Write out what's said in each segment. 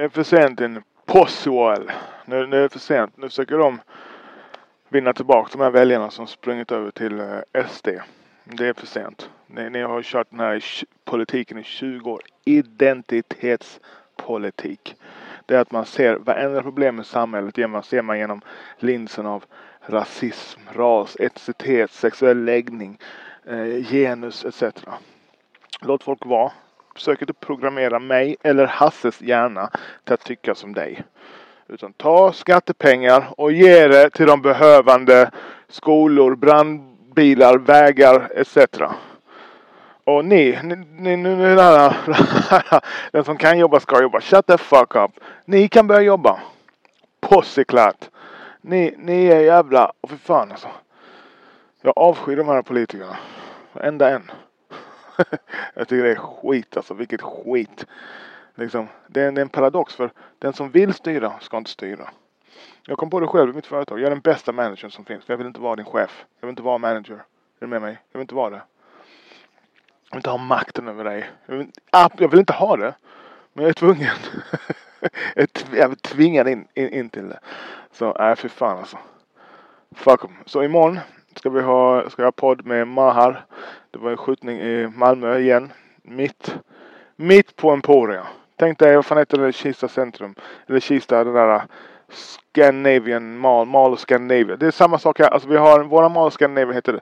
Det är för sent in Possual. Nu, nu är det för sent. Nu försöker de vinna tillbaka de här väljarna som sprungit över till eh, SD. Det är för sent. Ni, ni har kört den här politiken i 20 år. Identitetspolitik. Det är att man ser varenda problem i samhället man ser man genom linsen av rasism, ras, etnicitet, sexuell läggning, eh, genus etc. Låt folk vara. Försök inte programmera mig eller Hasses hjärna till att tycka som dig. Utan ta skattepengar och ge det till de behövande skolor, brandbilar, vägar etc. Och ni, ni, ni, ni ni den som kan jobba ska jobba. Shut the fuck up. Ni kan börja jobba. Pussyklatt. Ni, ni är jävla, och för fan alltså. Jag avskyr de här politikerna. Varenda en. jag tycker det är skit alltså. Vilket skit. Liksom, det, är, det är en paradox för den som vill styra ska inte styra. Jag kom på det själv i mitt företag. Jag är den bästa managern som finns. För jag vill inte vara din chef. Jag vill inte vara manager. Är du med mig? Jag vill inte vara det. Jag vill inte ha makten över dig. Jag vill, ah, jag vill inte ha det. Men jag är tvungen. jag är tvingad in, in, in till det. Så nej, fy fan alltså. Fuck em. Så imorgon ska vi ha, ska jag ha podd med Mahar. Det var en skjutning i Malmö igen. Mitt, mitt på Emporia. Tänk dig, vad fan heter det, Kista centrum? Eller Kista, den där äh, Scandinavian Mall, Mall of Scandinavia. Det är samma sak här. Alltså vi har, våra Mall of Scandinavia heter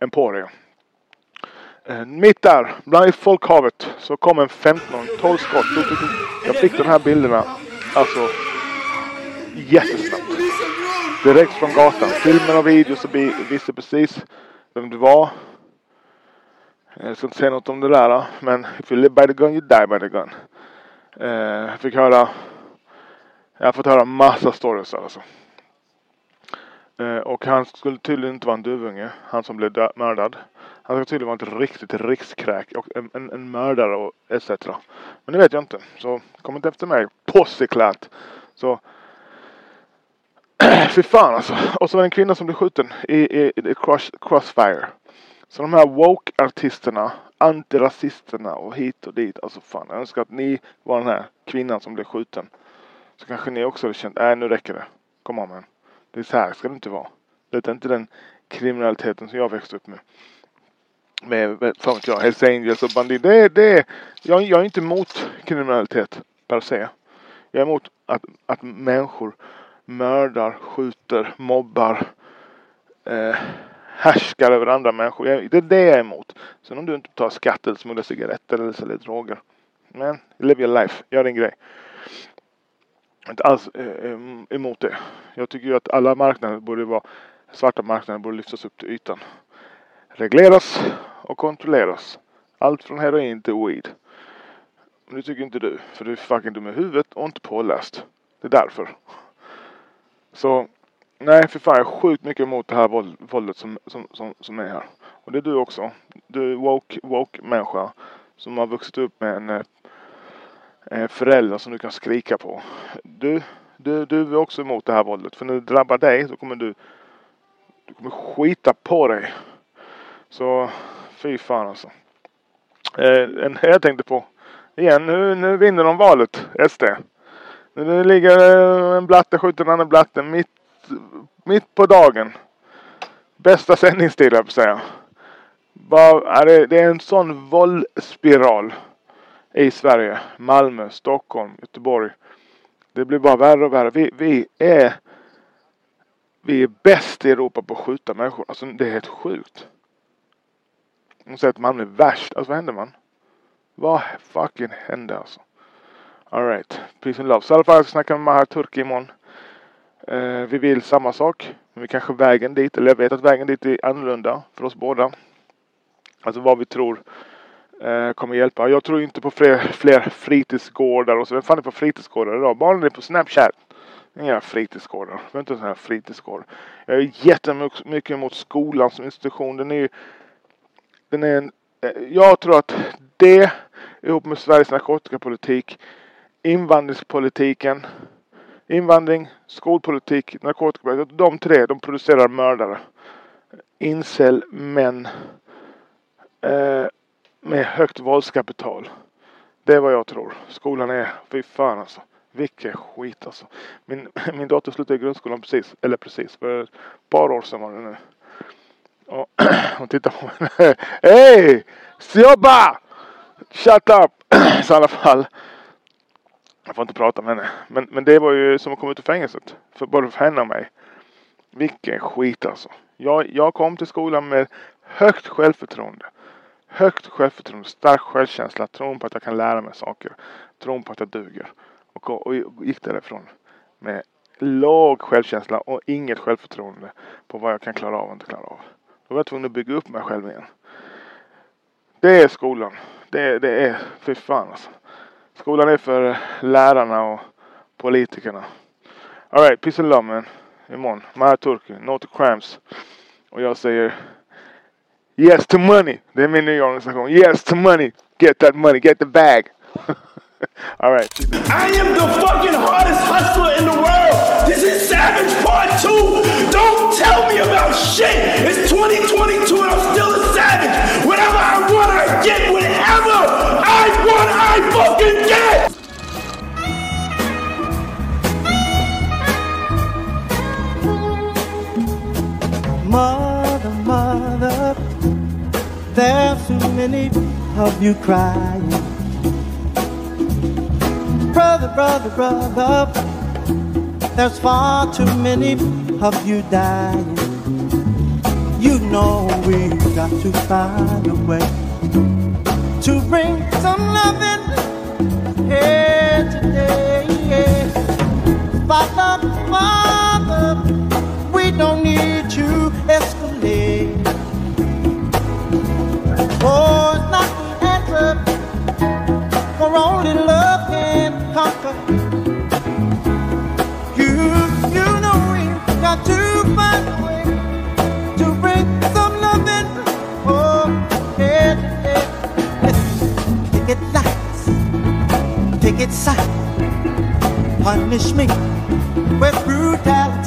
Emporia. Eh, mitt där, bland folkhavet, så kom en 15, 12 skott. Jag fick de här bilderna, alltså jättesnabbt. Direkt från gatan. Filmer och videos så visste precis vem det var. Jag ska inte säga något om det där men if you live by the gun you die by the gun. Eh, jag fick höra Jag har fått höra massa stories alltså. Eh, och han skulle tydligen inte vara en duvunge. Han som blev mördad. Han skulle tydligen vara ett riktigt rikskräk och en, en, en mördare och etc. Men det vet jag inte. Så kom inte efter mig. Pussyklatt. Så Fy fan alltså. Och så var det en kvinna som blev skjuten i, i, i cross, Crossfire. Så de här woke-artisterna, antirasisterna och hit och dit. Alltså fan, jag önskar att ni var den här kvinnan som blev skjuten. Så kanske ni också hade känt, nej nu räcker det. Kom on man. Det är så här ska det inte vara. Det är inte den kriminaliteten som jag växte upp med. Med, fan jag, Hells Angels och bandit. Det, det, jag, jag är inte emot kriminalitet per se. Jag är emot att, att människor mördar, skjuter, mobbar, eh, härskar över andra människor. Det är det jag är emot. Sen om du inte tar skatt eller smugglar cigaretter eller säljer droger. Men live your life, gör din grej. Jag är Inte alls eh, emot det. Jag tycker ju att alla marknader borde vara svarta marknader borde lyftas upp till ytan. Regleras och kontrolleras. Allt från heroin till weed. Men det tycker inte du. För du är fucking dum i huvudet och inte påläst. Det är därför. Så nej, för fan jag är sjukt mycket emot det här våldet som, som, som, som är här. Och det är du också. Du är woke, woke människa som har vuxit upp med en en förälder som du kan skrika på. Du, du, du är också emot det här våldet. För när det drabbar dig så kommer du, du kommer skita på dig. Så fy fan alltså. Eh, en, jag tänkte på igen, nu, nu vinner de valet, SD. Det ligger eh, en blatte skjuter en annan blatte mitt, mitt på dagen. Bästa sändningstid jag på säga. Bara, det, är en sån våldsspiral i Sverige. Malmö, Stockholm, Göteborg. Det blir bara värre och värre. Vi, vi är vi är bäst i Europa på att skjuta människor. Alltså det är helt sjukt. De säger att Malmö är värst. Alltså vad hände man? Vad fucking hände alltså? Alright, peace and love. Så i alla fall, jag ska snacka med Mahar Turki imorgon. Eh, vi vill samma sak. Men vi kanske vägen dit, eller jag vet att vägen dit är annorlunda för oss båda. Alltså vad vi tror eh, kommer hjälpa. Jag tror inte på fler, fler fritidsgårdar och så. Vem fan är på fritidsgårdar idag? Barnen är på Snapchat. Inga fritidsgårdar. Jag inte en sån här fritidsgård. Jag är jättemycket emot skolan som institution. Den är ju... Den är en... Eh, jag tror att det ihop med Sveriges narkotikapolitik invandringspolitiken, invandring, skolpolitik, narkotikapolitik. De tre, de producerar mördare. Incel män eh, med högt våldskapital. Det är vad jag tror. Skolan är, fy fan alltså. Vilken skit alltså. Min, min dotter slutade i grundskolan precis, eller precis, för ett par år sedan var det nu. Och hon tittar på mig. Hej! Jobba! Shut up! Så i alla fall. Jag får inte prata med henne. Men, men det var ju som att komma ut ur fängelset. För både för henne och mig. Vilken skit alltså. Jag, jag kom till skolan med högt självförtroende. Högt självförtroende, stark självkänsla, tron på att jag kan lära mig saker. Tron på att jag duger. Och, och gick därifrån med låg självkänsla och inget självförtroende på vad jag kan klara av och inte klara av. Då var jag tvungen att bygga upp mig själv igen. Det är skolan. Det, det är, fy fan alltså. Skolan är för lärarna och politikerna. Alright, peace and love man. Imorgon. Maja Turki, No to Crimes. Och jag säger Yes to money. Det är min nya organisation. Yes to money. Get that money. Get the bag. Alright. I am the fucking hardest hustler in the world. This is Savage Part 2. Don't tell me about shit. It's 2022 fucking. Mother, mother, there's too many of you crying. Brother, brother, brother, there's far too many of you dying. You know we've got to find a way to bring some loving ticket sight. Punish me with brutality.